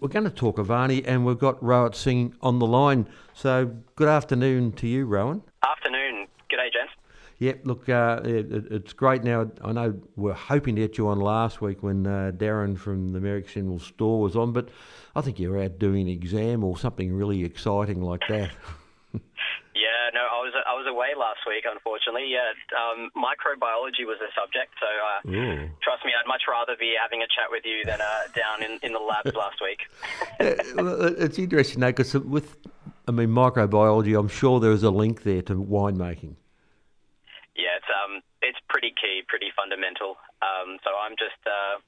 We're going to talk Avani, and we've got Rohit Singh on the line. So, good afternoon to you, Rowan. Afternoon. G'day, gents. Yep, look, uh, it, it's great now. I know we're hoping to get you on last week when uh, Darren from the Merricks General Store was on, but I think you were out doing an exam or something really exciting like that. yeah, no, I was I was away last week, unfortunately. Yeah, um, microbiology was the subject, so uh, trust me, I'd much rather be having a chat with you than uh, down in, in the labs last week. it's interesting, though, because with, I mean, microbiology, I'm sure there is a link there to winemaking. Yeah, it's um, it's pretty key, pretty fundamental. Um, so I'm just, uh,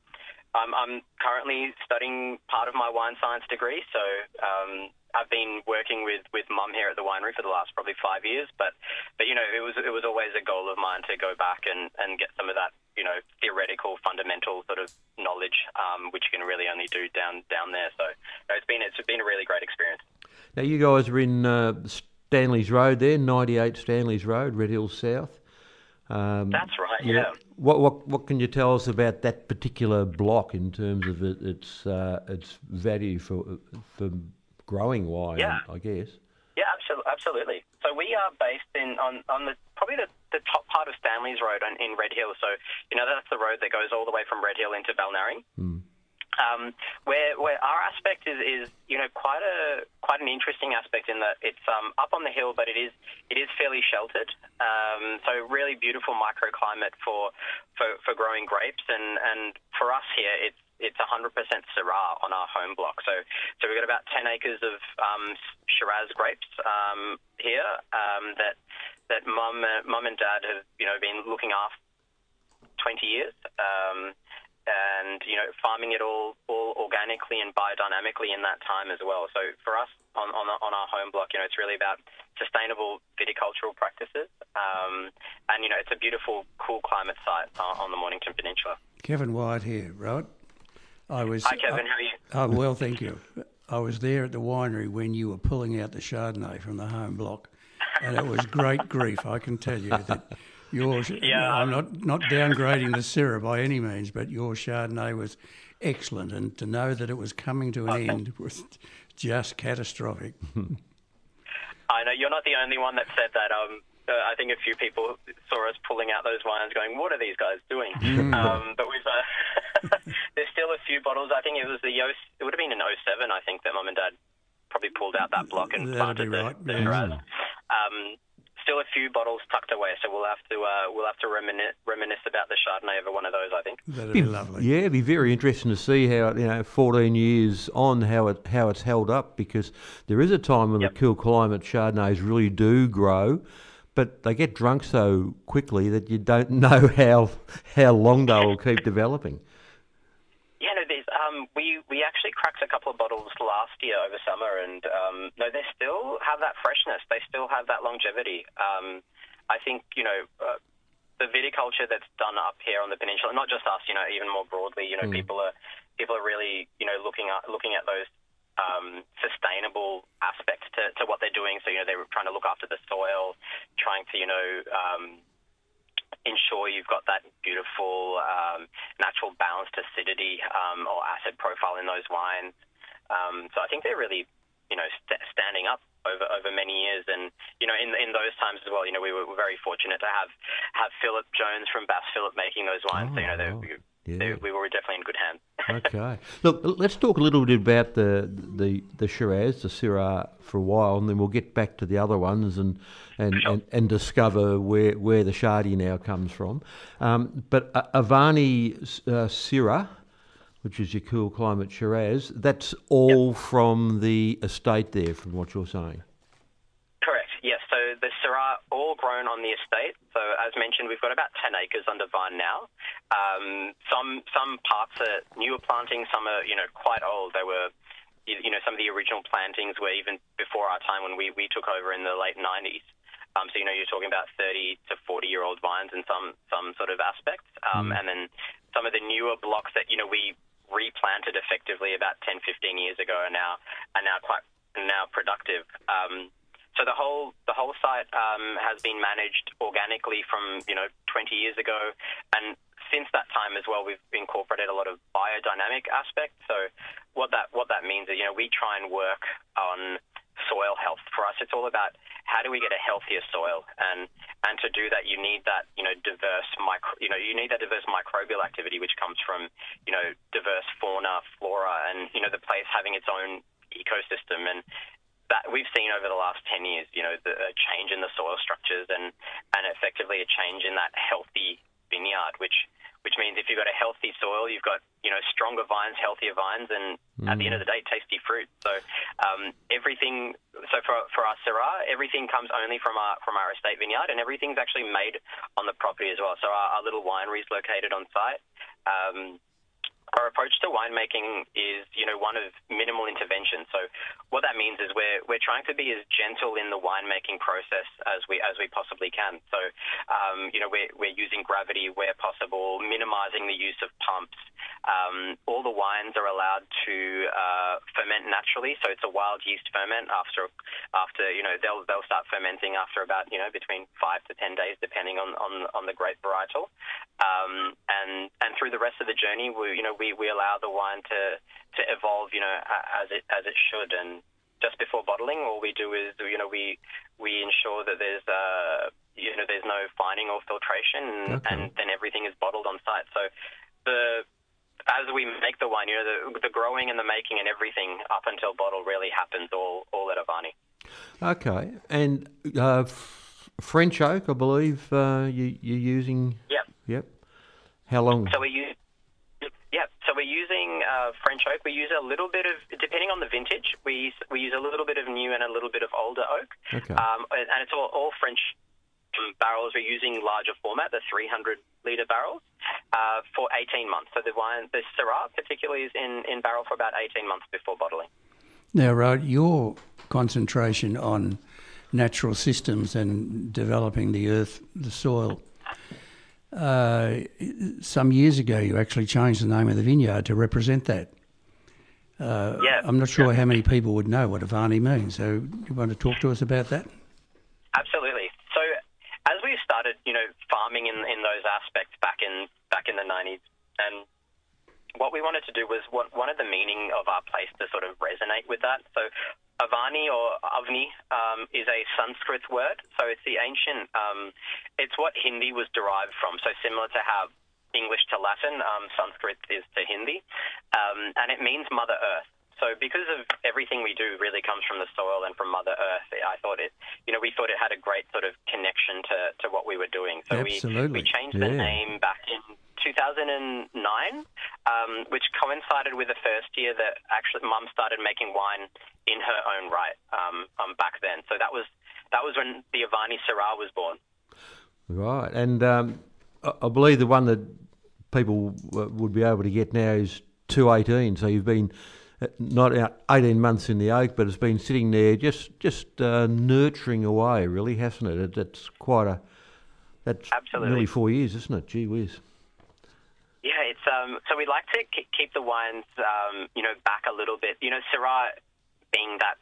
I'm, I'm currently studying part of my wine science degree. So um, I've been working with with mum here at the winery for the last probably five years. But but you know, it was it was always a goal of mine to go back and and get some of that you know theoretical, fundamental sort of knowledge, um, which you can really only do down down there. So it's been it's been a really great experience. Now you guys are in uh, Stanley's Road there, 98 Stanley's Road, Red Hills South. Um, That's right. Yeah. yeah. What what what can you tell us about that particular block in terms of it, its uh, its value for for growing wine? Yeah. I guess. Yeah, absolutely. Absolutely. So we are based in on on the probably the, the top part of Stanley's Road in, in Red Hill. So you know that's the road that goes all the way from Red Hill into Balnarring. Mm. Um, where where our aspect is, is you know quite a quite an interesting aspect in that it's um, up on the hill, but it is it is fairly sheltered. Um, so really beautiful microclimate for, for for growing grapes, and and for us here, it's it's 100% Syrah on our home block. So so we've got about 10 acres of um, Shiraz grapes um, here um, that that mum mum and dad have you know been looking after 20 years. Um, and you know farming it all all organically and biodynamically in that time as well. So for us on on, on our home block, you know, it's really about sustainable viticultural practices, um, and you know, it's a beautiful, cool climate site uh, on the Mornington Peninsula. Kevin White here, right? I was. Hi, Kevin. how are you? Oh, well, thank you. I was there at the winery when you were pulling out the Chardonnay from the home block, and it was great grief. I can tell you that Yours, yeah. I'm not, not downgrading the Syrah by any means, but your Chardonnay was excellent, and to know that it was coming to an okay. end was just catastrophic. I know you're not the only one that said that. Um, uh, I think a few people saw us pulling out those wines, going, "What are these guys doing?" Mm. Um, but we've uh, there's still a few bottles. I think it was the Yost. It would have been an 07, I think, that Mum and Dad probably pulled out that block and That'd planted the, right. the yeah. Um, still a few bottles tucked away, so we'll have to uh, we'll have to reminisce, reminisce about the Chardonnay over one of those. I think that'd be, be lovely. Yeah, it'd be very interesting to see how you know, 14 years on, how it how it's held up because there is a time when yep. the cool climate Chardonnays really do grow. But they get drunk so quickly that you don't know how how long they will keep developing. Yeah, no, there's um, we we actually cracked a couple of bottles last year over summer, and um, no, they still have that freshness. They still have that longevity. Um, I think you know. Uh, the viticulture that's done up here on the peninsula, not just us, you know, even more broadly, you know, mm. people are people are really, you know, looking at looking at those um, sustainable aspects to, to what they're doing. So, you know, they're trying to look after the soil, trying to, you know, um, ensure you've got that beautiful um, natural balanced acidity um, or acid profile in those wines. Um, so I think they're really, you know, st- standing up over over many years, and you know, in in those times as well, you know, we were, very fortunate to have have Philip Jones from Bass Phillip making those wines. Oh, so you know, they, oh, yeah. we were definitely in good hands. okay, look, let's talk a little bit about the the the Shiraz, the Syrah, for a while, and then we'll get back to the other ones and and, sure. and, and, discover where, where the Shardy now comes from. Um, but Avani uh, Syrah, which is your cool climate Shiraz, that's all yep. from the estate there, from what you're saying. Correct. Yes. So the Syrah all grown on the estate. So as mentioned, we've got about 10 acres under vine now. Um, some some parts are newer planting, Some are you know quite old. They were you know some of the original plantings were even before our time when we, we took over in the late 90s. Um, so you know you're talking about 30 to 40 year old vines in some some sort of aspects, um, mm. and then some of the newer blocks that you know we replanted effectively about 10, 15 years ago are now are now quite now productive. Um, so the whole the whole site um, has been managed organically from you know 20 years ago, and since that time as well, we've incorporated a lot of biodynamic aspects. So what that what that means means is, you know, we try and work on soil health. For us, it's all about how do we get a healthier soil, and and to do that, you need that you know diverse micro, you know, you need that diverse microbial activity, which comes from you know diverse fauna, flora, and you know the place having its own ecosystem and. That we've seen over the last 10 years, you know, the a change in the soil structures and, and effectively a change in that healthy vineyard, which which means if you've got a healthy soil, you've got you know stronger vines, healthier vines, and mm. at the end of the day, tasty fruit. So um, everything. So for for our Syrah, everything comes only from our from our estate vineyard, and everything's actually made on the property as well. So our, our little winery is located on site. Um, our approach to winemaking is, you know, one of minimal intervention. So what that means is we're we're trying to be as gentle in the winemaking process as we as we possibly can. So, um, you know, we're we're using gravity where possible, minimizing the use of pumps. Um, all the wines are allowed to uh, ferment naturally, so it's a wild yeast ferment. After after you know they'll they'll start fermenting after about you know between five to ten days, depending on on, on the grape varietal. Um, and and through the rest of the journey, we you know we, we allow the wine to to evolve, you know, as it as it should. And just before bottling, all we do is you know we we ensure that there's uh, you know there's no fining or filtration, okay. and then everything is bottled on site. So the as we make the wine, you know, the, the growing and the making and everything up until bottle really happens all all at Avani. Okay, and uh, French oak, I believe uh, you, you're using. Yep. Yep. How long? So we use yeah, so we're using uh, French oak. We use a little bit of, depending on the vintage, we we use a little bit of new and a little bit of older oak. Okay. Um, and it's all, all French barrels. We're using larger format, the 300 litre barrels, uh, for 18 months. So the wine, the Syrah particularly, is in, in barrel for about 18 months before bottling. Now, Rod, your concentration on natural systems and developing the earth, the soil, uh, some years ago, you actually changed the name of the vineyard to represent that. Uh, yeah. I'm not sure yeah. how many people would know what Avani means. So, you want to talk to us about that? Absolutely. So, as we started, you know, farming in in those aspects back in back in the 90s, and what we wanted to do was what, one of the meaning of our place to sort of resonate with that. So Avani or Avni um, is a Sanskrit word, so it's the ancient. Um, it's what Hindi was derived from. So similar to how English to Latin, um, Sanskrit is to Hindi, um, and it means Mother Earth. So because of everything we do really comes from the soil and from Mother Earth, I thought it, you know, we thought it had a great sort of connection to, to what we were doing. So Absolutely. we, we changed yeah. the name back in 2009, um, which coincided with the first year that actually Mum started making wine in her own right um, um, back then. So that was that was when the Avani Syrah was born. Right, and um, I believe the one that people would be able to get now is 218. So you've been not 18 months in the oak, but it's been sitting there just just uh, nurturing away, really, hasn't it? That's quite a that's Absolutely. nearly four years, isn't it? Gee whiz. Yeah, it's um. So we like to keep the wines, um, you know, back a little bit. You know, Syrah being that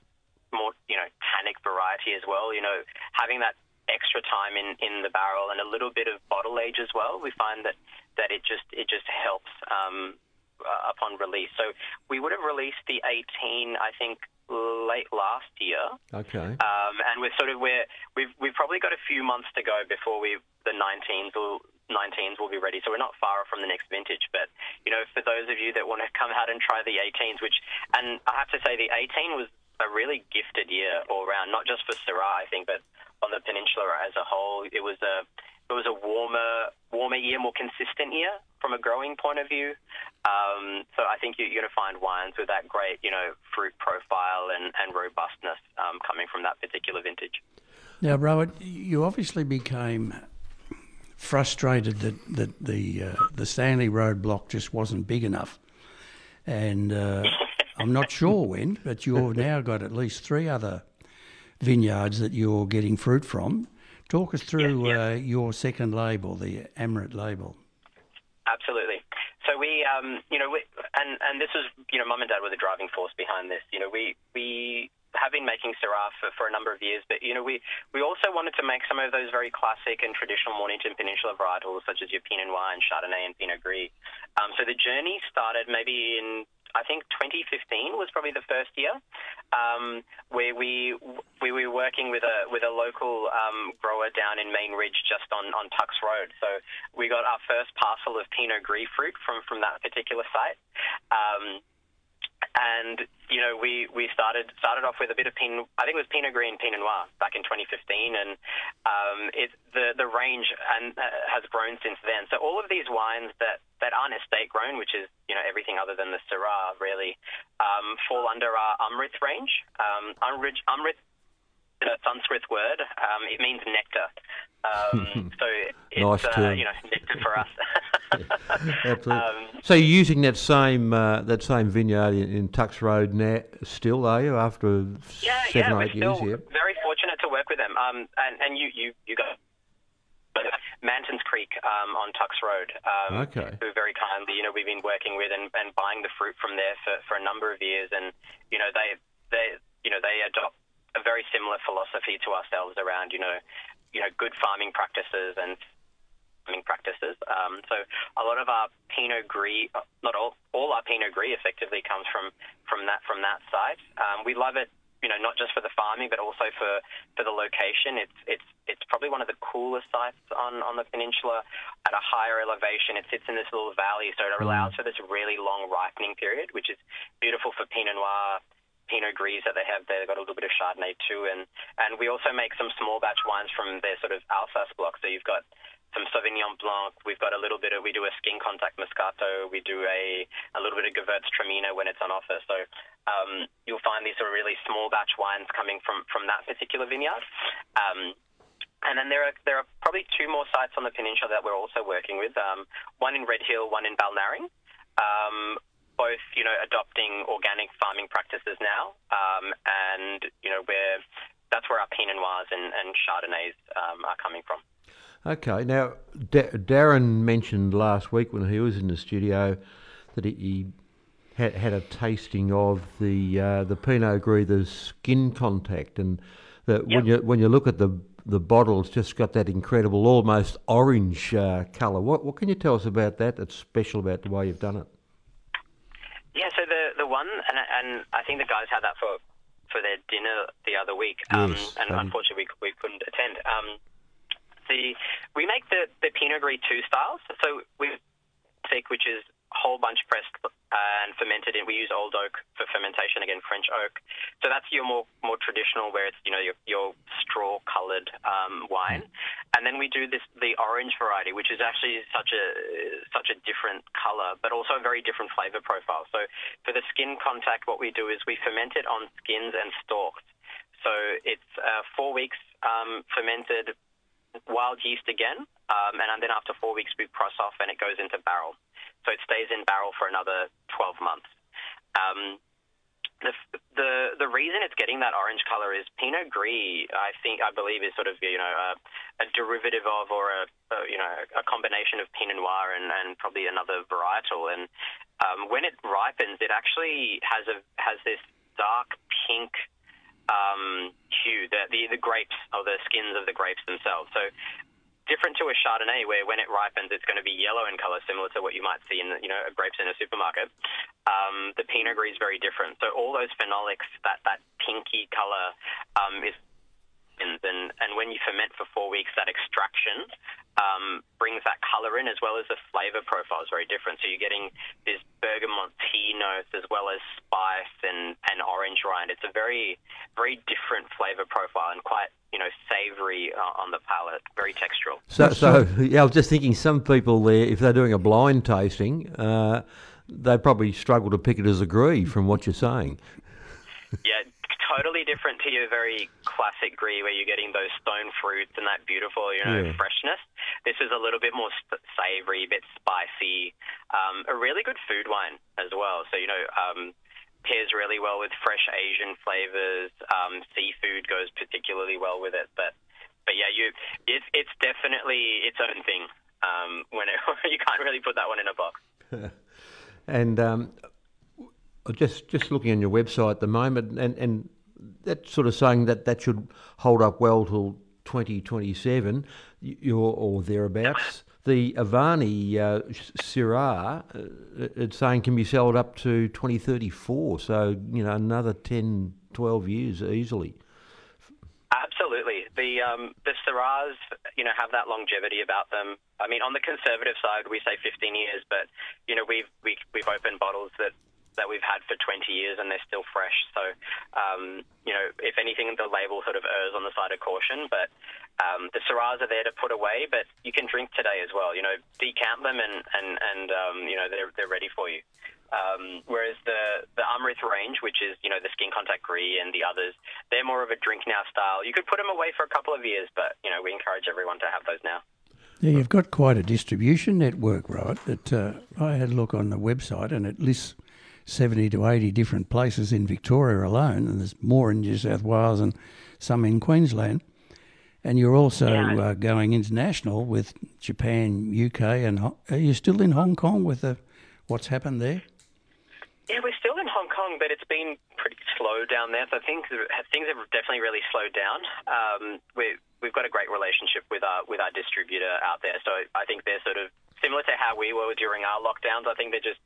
more, you know, tannic variety as well. You know, having that extra time in, in the barrel and a little bit of bottle age as well. We find that, that it just it just helps um, uh, upon release. So we would have released the 18, I think, late last year. Okay. Um, and we're sort of we're we've we've probably got a few months to go before we the 19s will 19s will be ready. So we're not far from the next vintage. But you know, for those of you that want to come out and try the 18s, which and I have to say the 18 was a really gifted year all around, not just for Syrah, I think, but on the peninsula as a whole. It was a it was a warmer warmer year, more consistent year from a growing point of view. Um, so I think you're going to find wines with that great, you know, fruit profile and, and robustness um, coming from that particular vintage. Now, Robert, you obviously became frustrated that, that the uh, the Stanley Road block just wasn't big enough, and uh, I'm not sure when, but you've now got at least three other vineyards that you're getting fruit from. Talk us through Uh, your second label, the Amrit label. Absolutely. So we, um, you know, we, and and this was, you know, mum and dad were the driving force behind this. You know, we we have been making Syrah for, for a number of years, but you know, we we also wanted to make some of those very classic and traditional Mornington Peninsula varietals, such as your Pinot Noir and Chardonnay and Pinot Gris. Um, so the journey started maybe in I think 2015 was probably the first year um, where we we were working with a with a local um, grower down in Main Ridge, just on on Tucks Road. So we got our first parcel of Pinot Gris fruit from from that particular site. Um, and you know we we started started off with a bit of Pinot I think it was Pinot Gris and Pinot Noir back in 2015 and um, it the the range and uh, has grown since then so all of these wines that that aren't estate grown which is you know everything other than the Syrah really um, fall under our Amrit range um, Amrit Amrit a Sanskrit word. Um, it means nectar. Um, so it's nice uh, you know nectar for us. Absolutely. Um, so you're using that same uh, that same vineyard in, in, Tucks Road now still, are you? After yeah, seven yeah, or eight years, yeah. Very fortunate to work with them. Um, and and you you you got. Mantons Creek um, on Tucks Road, um, okay. who very kindly, you know, we've been working with and, and buying the fruit from there for, for a number of years, and you know, they they you know they adopt a very similar philosophy to ourselves around, you know, you know, good farming practices and farming practices. Um, so a lot of our Pinot Gris, not all, all our Pinot Gris effectively comes from, from that from that site. Um, we love it, you know, not just for the farming, but also for, for the location. It's it's it's probably one of the coolest sites on, on the peninsula at a higher elevation. It sits in this little valley, so it mm. allows for this really long ripening period, which is beautiful for Pinot Noir. Pinot Gris that they have there. They've got a little bit of Chardonnay too, and and we also make some small batch wines from their sort of Alsace block. So you've got some Sauvignon Blanc. We've got a little bit of, we do a skin contact Moscato. We do a, a little bit of Gewürztraminer when it's on offer. So um, you'll find these sort of really small batch wines coming from, from that particular vineyard. Um, and then there are there are probably two more sites on the peninsula that we're also working with. Um, one in Red Hill, one in Balnarring. Um, both, you know, adopting organic farming practices now, um, and you know, where that's where our Pinot Noirs and, and Chardonnays um, are coming from. Okay, now Darren mentioned last week when he was in the studio that he, he had, had a tasting of the uh, the Pinot Gris, the skin contact, and that yep. when you when you look at the the bottle, it's just got that incredible, almost orange uh, colour. What what can you tell us about that? That's special about the way you've done it. Yeah, so the the one, and and I think the guys had that for for their dinner the other week, um, yes, and um, unfortunately we, we couldn't attend. Um, the we make the the Pinot Gris two styles. So we thick, which is whole bunch pressed and fermented in. We use old oak for fermentation, again French oak. So that's your more more traditional, where it's you know your, your straw coloured um, wine, and then we do this the orange variety, which is actually such a such a different colour, but also a very different flavour profile. So for the skin contact, what we do is we ferment it on skins and stalks. So it's uh, four weeks um, fermented wild yeast again, um, and then after four weeks we cross off and it goes into barrel. So it stays in barrel for another 12 months. Um, the, the the reason it's getting that orange color is Pinot Gris. I think I believe is sort of you know a, a derivative of or a, a, you know a combination of Pinot Noir and, and probably another varietal. And um, when it ripens, it actually has a has this dark pink um, hue, the, the, the grapes or the skins of the grapes themselves. So different to a Chardonnay, where when it ripens, it's going to be yellow in color, similar to what you might see in you know grapes in a supermarket. Um, the Pinot Gris is very different. So all those phenolics, that that pinky color, um, is and and when you ferment for four weeks, that extraction um, brings that color in as well as the flavor profile is very different. So you're getting this bergamot tea notes as well as spice and, and orange rind. It's a very very different flavor profile and quite you know savory uh, on the palate, very textural. So so yeah, I was just thinking some people there, if they're doing a blind tasting. Uh, they probably struggle to pick it as a Gris from what you're saying. yeah, totally different to your very classic Gris where you're getting those stone fruits and that beautiful, you know, yeah. freshness. This is a little bit more savory, a bit spicy, um, a really good food wine as well. So, you know, um, pairs really well with fresh Asian flavors. Um, seafood goes particularly well with it. But, but yeah, you, it's, it's definitely its own thing. Um, when it, you can't really put that one in a box. and um, just just looking on your website at the moment, and, and that's sort of saying that that should hold up well till 2027 or thereabouts. the Avani uh, Syrah, uh, it's saying can be sold up to 2034. So, you know, another 10, 12 years easily. Absolutely. The um, the Syrahs, you know, have that longevity about them. I mean, on the conservative side, we say 15 years, but you know, we've we, have we have opened bottles that that we've had for 20 years and they're still fresh. So, um, you know, if anything, the label sort of errs on the side of caution. But um, the Syrahs are there to put away, but you can drink today as well. You know, decant them and and and um, you know they're they're ready for you. Um, whereas the the Amrit range, which is you know the skin contact gris and the others, they're more of a drink now style. You could put them away for a couple of years, but you know we encourage everyone to have those now. Yeah, you've got quite a distribution network, right? That uh, I had a look on the website, and it lists seventy to eighty different places in Victoria alone, and there's more in New South Wales and some in Queensland. And you're also yeah. uh, going international with Japan, UK, and are you still in Hong Kong with the, what's happened there? Yeah, we're still in Hong Kong, but it's been pretty slow down there. So things things have definitely really slowed down. Um, we we've got a great relationship with our with our distributor out there. So I think they're sort of similar to how we were during our lockdowns. I think they're just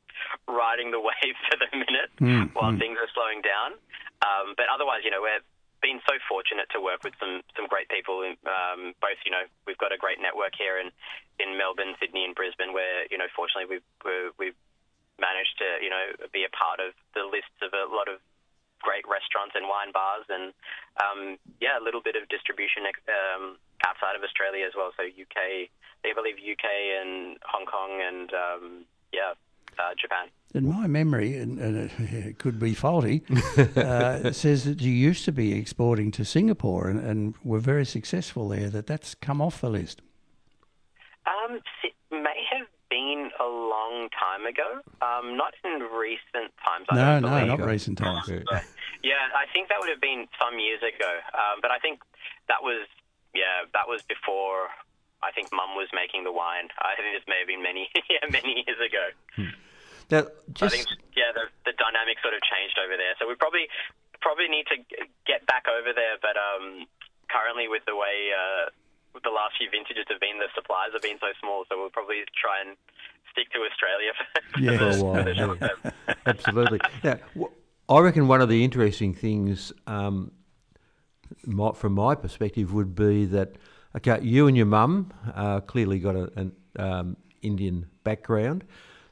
riding the wave for the minute mm, while mm. things are slowing down. Um, but otherwise, you know, we're been so fortunate to work with some some great people. In, Um, both, you know, we've got a great network here in in Melbourne, Sydney, and Brisbane, where you know, fortunately, we've we've managed to, you know, be a part of the lists of a lot of great restaurants and wine bars, and um, yeah, a little bit of distribution um, outside of Australia as well. So UK, I believe UK and Hong Kong, and um, yeah, uh, Japan. In my memory, and, and it could be faulty, uh, says that you used to be exporting to Singapore and, and were very successful there. That that's come off the list. Um, may have been a long time ago. Um, not in recent times. I no, no, not recent times. But, yeah, I think that would have been some years ago. Um, but I think that was yeah, that was before. I think Mum was making the wine. I think this may have been many yeah many years ago. Hmm. Now, just... I think yeah, the the dynamic sort of changed over there. So we probably probably need to get back over there, but um, currently with the way. Uh, the last few vintages have been, the supplies have been so small, so we'll probably try and stick to Australia for, yeah, for, the, while, yeah. Absolutely. Now, I reckon one of the interesting things, um, my, from my perspective, would be that okay, you and your mum uh, clearly got a, an um, Indian background.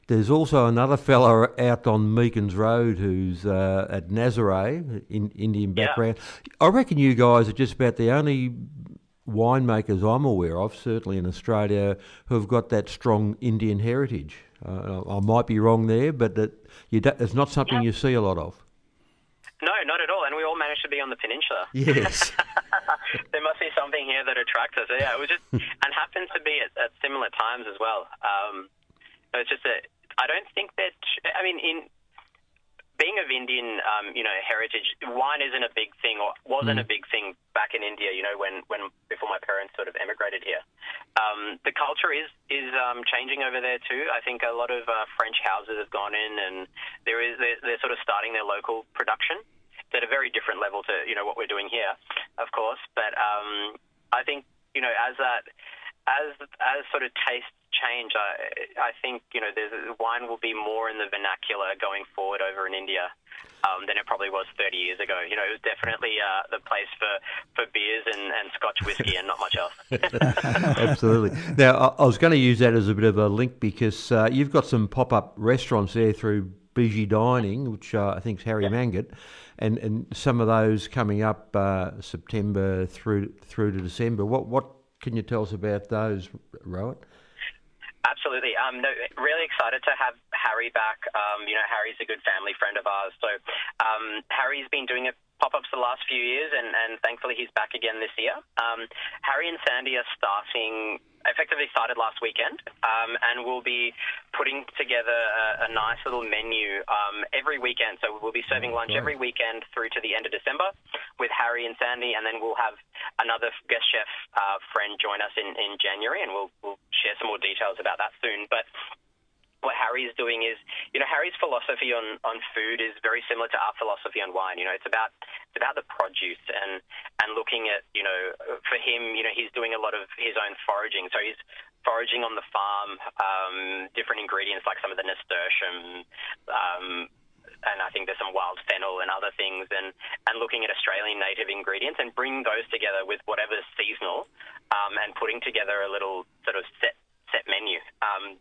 There's also another fella out on Meakins Road who's uh, at Nazaaray, in Indian background. Yeah. I reckon you guys are just about the only winemakers I'm aware of, certainly in Australia, who have got that strong Indian heritage. Uh, I might be wrong there, but that you it's not something you see a lot of. No, not at all. And we all managed to be on the peninsula. Yes. there must be something here that attracts us. Yeah, it was just, and happens to be at, at similar times as well. Um, it's just that I don't think that. I mean, in being of Indian, um, you know, heritage, wine isn't a big thing or wasn't mm. a big thing back in India. You know, when when before my parents sort of emigrated here. Um, the culture is is um, changing over there too. I think a lot of uh, French houses have gone in, and there is they're, they're sort of starting their local production at a very different level to you know what we're doing here, of course. But um, I think you know as that as as sort of tastes change, I I think you know there's wine will be more in the vernacular going forward over in India. Um, than it probably was 30 years ago. You know, it was definitely uh, the place for, for beers and, and Scotch whiskey and not much else. Absolutely. Now, I, I, was going to use that as a bit of a link because uh, you've got some pop up restaurants there through Biji Dining, which uh, I think is Harry yeah. Mangat, and, and some of those coming up uh, September through through to December. What what can you tell us about those, Rohit? Absolutely. Um, no, really excited to have Harry back. Um, you know, Harry's a good family friend of ours. So um, Harry's been doing it pop-ups the last few years, and, and thankfully he's back again this year. Um, Harry and Sandy are starting effectively started last weekend, um, and we'll be putting together a, a nice little menu um, every weekend. So we'll be serving lunch every weekend through to the end of December with Harry and Sandy, and then we'll have another guest chef uh, friend join us in, in January, and we'll, we'll share some more details about that soon. But what Harry's doing is, you know, Harry's philosophy on, on food is very similar to our philosophy on wine. You know, it's about it's about the produce and and looking at, you know, for him, you know, he's doing a lot of his own foraging. So he's foraging on the farm, um, different ingredients like some of the nasturtium, um, and I think there's some wild fennel and other things, and, and looking at Australian native ingredients and bringing those together with whatever's seasonal, um, and putting together a little sort of set set menu. Um,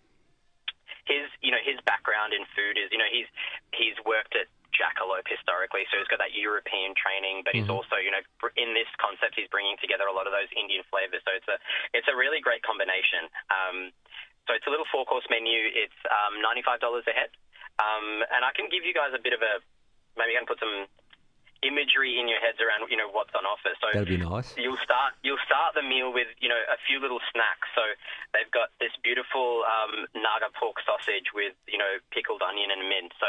his you know his background in food is you know he's he's worked at Jackalope historically, so he's got that European training, but mm-hmm. he's also, you know, in this concept, he's bringing together a lot of those Indian flavors. So it's a it's a really great combination. Um, so it's a little four course menu. It's um, ninety five dollars a head. Um, and I can give you guys a bit of a maybe I can put some imagery in your heads around you know what's on offer. So that'd be nice. You'll start you'll start the meal with you know a few little snacks. So they've got this beautiful um, Naga pork sausage with you know pickled onion and mint. So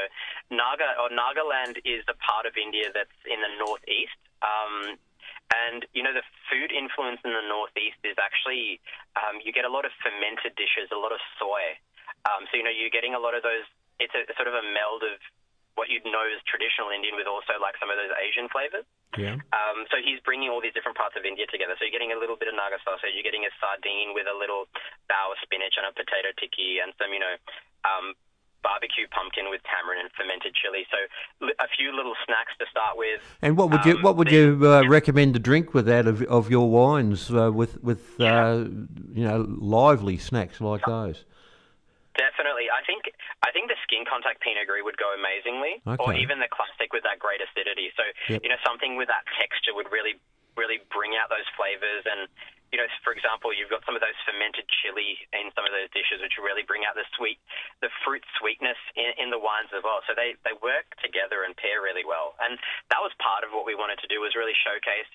Naga or Nagaland is a part of India that's in the northeast. Um, and you know the food influence in the northeast is actually um, you get a lot of fermented dishes, a lot of soy. Um, so you know you're getting a lot of those it's a sort of a meld of what you'd know as traditional Indian with also like some of those Asian flavors. Yeah. Um, so he's bringing all these different parts of India together. So you're getting a little bit of naga sausage, you're getting a sardine with a little bow of spinach and a potato tikki and some, you know, um, barbecue pumpkin with tamarind and fermented chili. So a few little snacks to start with. And what would you um, what would you uh, recommend to drink with that of, of your wines uh, with with yeah. uh, you know lively snacks like those? Definitely, I think I think the skin contact Pinot Gris would go amazingly, okay. or even the classic with that great acidity. So yep. you know something with that texture would really really bring out those flavors. And you know, for example, you've got some of those fermented chili in some of those dishes, which really bring out the sweet, the fruit sweetness in, in the wines as well. So they they work together and pair really well. And that was part of what we wanted to do was really showcase,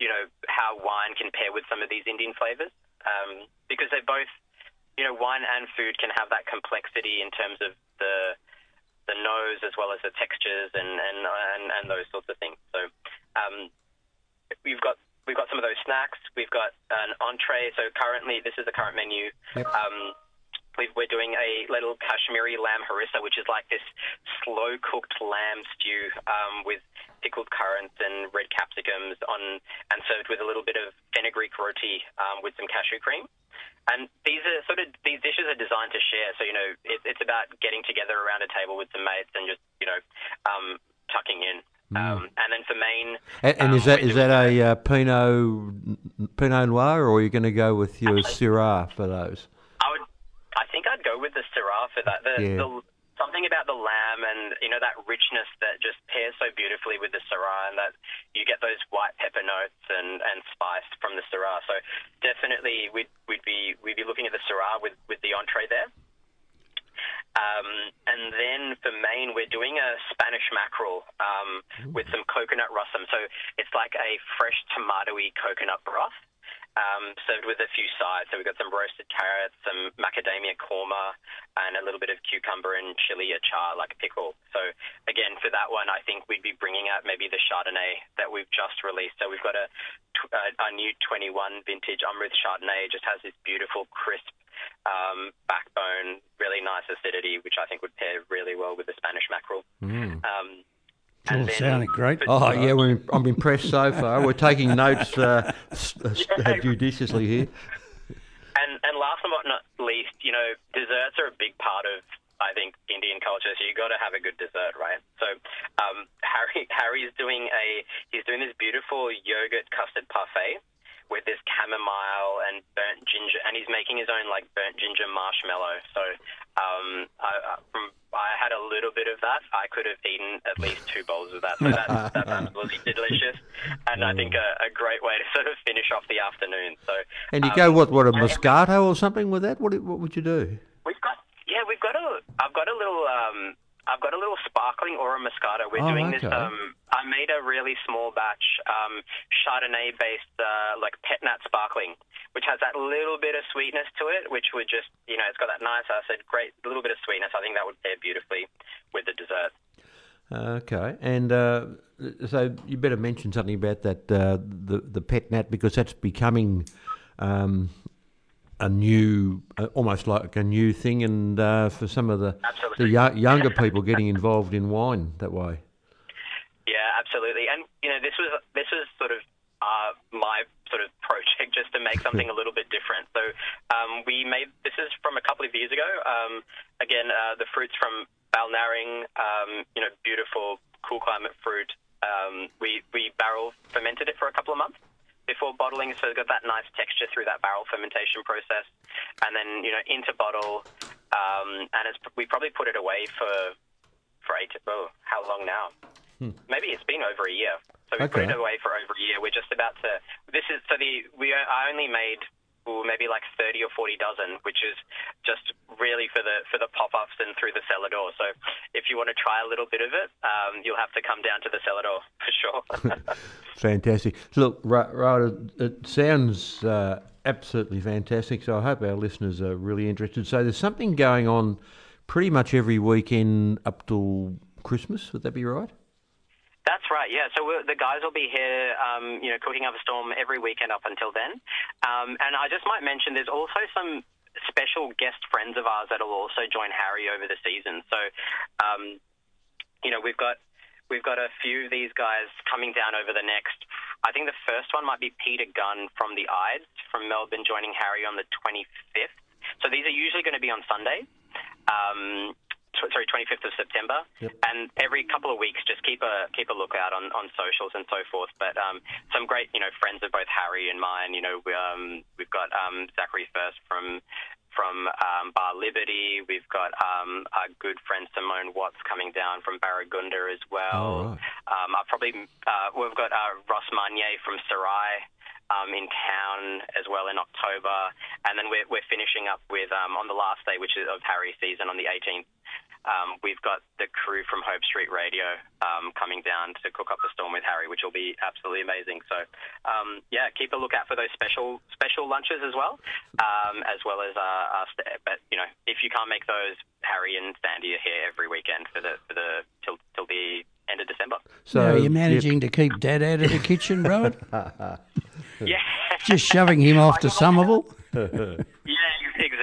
you know, how wine can pair with some of these Indian flavors um, because they both you know, wine and food can have that complexity in terms of the the nose as well as the textures and and and, and those sorts of things. So um, we've got we've got some of those snacks. We've got an entree. So currently, this is the current menu. Yep. Um, we are doing a little Kashmiri lamb harissa, which is like this slow cooked lamb stew um, with pickled currants and red capsicums on, and served with a little bit of fenugreek roti um, with some cashew cream. And these are sort of these dishes are designed to share. So you know, it, it's about getting together around a table with some mates and just you know, um, tucking in. Mm. Um, and then for main, and, and um, is that is that a uh, Pinot Pinot Noir, or are you going to go with your Syrah for those? I think I'd go with the Syrah for that. The, yeah. the something about the lamb and you know that richness that just pairs so beautifully with the Syrah, and that you get those white pepper notes and, and spice from the Syrah. So definitely, we'd we'd be we'd be looking at the Syrah with with the entree there. Um, and then for main, we're doing a Spanish mackerel um, with some coconut rasam. So it's like a fresh tomatoey coconut broth um, served with a few sides. So we've got some roasted carrots, some macadamia korma, and a little bit of cucumber and chili achar, like a pickle. So again, for that one, I think we'd be bringing out maybe the Chardonnay that we've just released. So we've got a, a, a new 21 vintage Amrit Chardonnay. It just has this beautiful, crisp um, backbone, really nice acidity, which I think would pair really well with the Spanish mackerel. Mm. Um, all then, sounding great. Oh yeah, we're, I'm impressed so far. We're taking notes uh, yeah. judiciously here. And and last but not least, you know, desserts are a big part of I think Indian culture. So you got to have a good dessert, right? So um, Harry Harry's doing a he's doing this beautiful yogurt custard parfait with this chamomile and burnt ginger, and he's making his own like burnt ginger marshmallow. So um, I, from I had a little bit of that. I could have eaten at least two bowls of that. So that's, that's absolutely delicious, and I think a, a, great way to sort of finish off the afternoon. So and you um, go what what a Moscato or something with that? What what would you do? We've got yeah, we've got a I've got a little um, I've got a little sparkling or a Moscato. We're oh, doing okay. this. Um, I made a really small batch um, Chardonnay-based, uh, like pet nat sparkling, which has that little bit of sweetness to it, which would just, you know, it's got that nice acid, great little bit of sweetness. I think that would pair beautifully with the dessert. Okay, and uh, so you better mention something about that uh, the the pet nat because that's becoming um, a new, almost like a new thing, and uh, for some of the absolutely. the younger people getting involved in wine that way. Yeah, absolutely. And you know, this was this was sort of uh, my sort of project just to make something a little bit different. So um, we made this is from a couple of years ago. Um, again, uh, the fruits from Balnarring, um, you know, beautiful, cool climate fruit. Um, we we barrel fermented it for a couple of months before bottling, so it's got that nice texture through that barrel fermentation process, and then you know into bottle, um, and it's, we probably put it away for for eight. Oh, how long now? Hmm. Maybe it's been over a year. So we okay. put it away for over a year. We're just about to. This is so the we I only made ooh, maybe like thirty or forty dozen, which is just really for the for the pop ups and through the cellar door. So if you want to try a little bit of it, um, you'll have to come down to the cellar door for sure. fantastic. Look, right, right it sounds uh, absolutely fantastic. So I hope our listeners are really interested. So there's something going on pretty much every weekend up till Christmas. Would that be right? That's right, yeah. So the guys will be here, um, you know, cooking up a storm every weekend up until then. Um, and I just might mention there's also some special guest friends of ours that will also join Harry over the season. So, um, you know, we've got we've got a few of these guys coming down over the next. I think the first one might be Peter Gunn from the Ides from Melbourne joining Harry on the 25th. So these are usually going to be on Sunday. Um, sorry, 25th of September. Yep. And every couple of weeks, just keep a keep a lookout on, on socials and so forth. But um, some great, you know, friends of both Harry and mine. You know, we, um, we've got um, Zachary First from from um, Bar Liberty. We've got um, our good friend Simone Watts coming down from Barragunda as well. Oh, right. um, I probably uh, we've got uh, Ross Manier from Sarai. Um, in town as well in October, and then we're, we're finishing up with um, on the last day, which is of Harry's season, on the 18th um, we've got the crew from Hope Street Radio um, coming down to cook up the storm with Harry, which will be absolutely amazing. So, um, yeah, keep a lookout for those special special lunches as well, um, as well as uh, our st- but you know, if you can't make those, Harry and Sandy are here every weekend for the for the till till the end of December. So, you're you managing to keep Dad out of the kitchen, Rowan? yeah, just shoving him off to Somerville. yeah,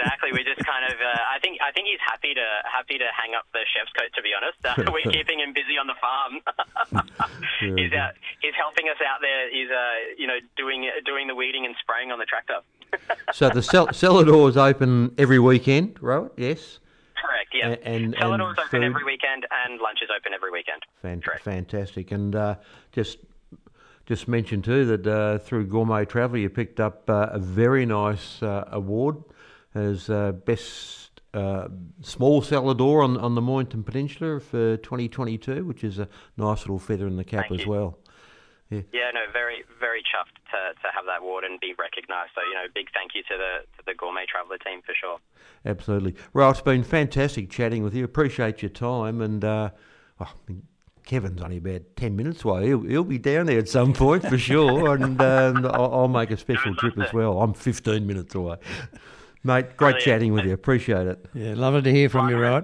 exactly. We're just kind of. Uh, I think. I think he's happy to happy to hang up the chef's coat. To be honest, uh, we're keeping him busy on the farm. he's out. He's helping us out there. He's uh, you know, doing doing the weeding and spraying on the tractor. so the cell, cellar door is open every weekend, right? Yes. Correct. Yeah. And, and cellar doors open food. every weekend, and lunch is open every weekend. Fan- fantastic. And uh, just just mention too that uh, through Gourmet Traveller you picked up uh, a very nice uh, award as uh, best uh, small cellar door on, on the Mornington Peninsula for 2022, which is a nice little feather in the cap Thank as you. well. Yeah. yeah, no, very, very chuffed to, to have that award and be recognised. So, you know, big thank you to the to the Gourmet Traveller team for sure. Absolutely. Well, it's been fantastic chatting with you. Appreciate your time. And uh, oh, Kevin's only about 10 minutes away. He'll, he'll be down there at some point for sure. and um, I'll, I'll, make a special trip as well. I'm 15 minutes away. Mate, great Brilliant. chatting with you. Appreciate it. Yeah, lovely to hear from you, right?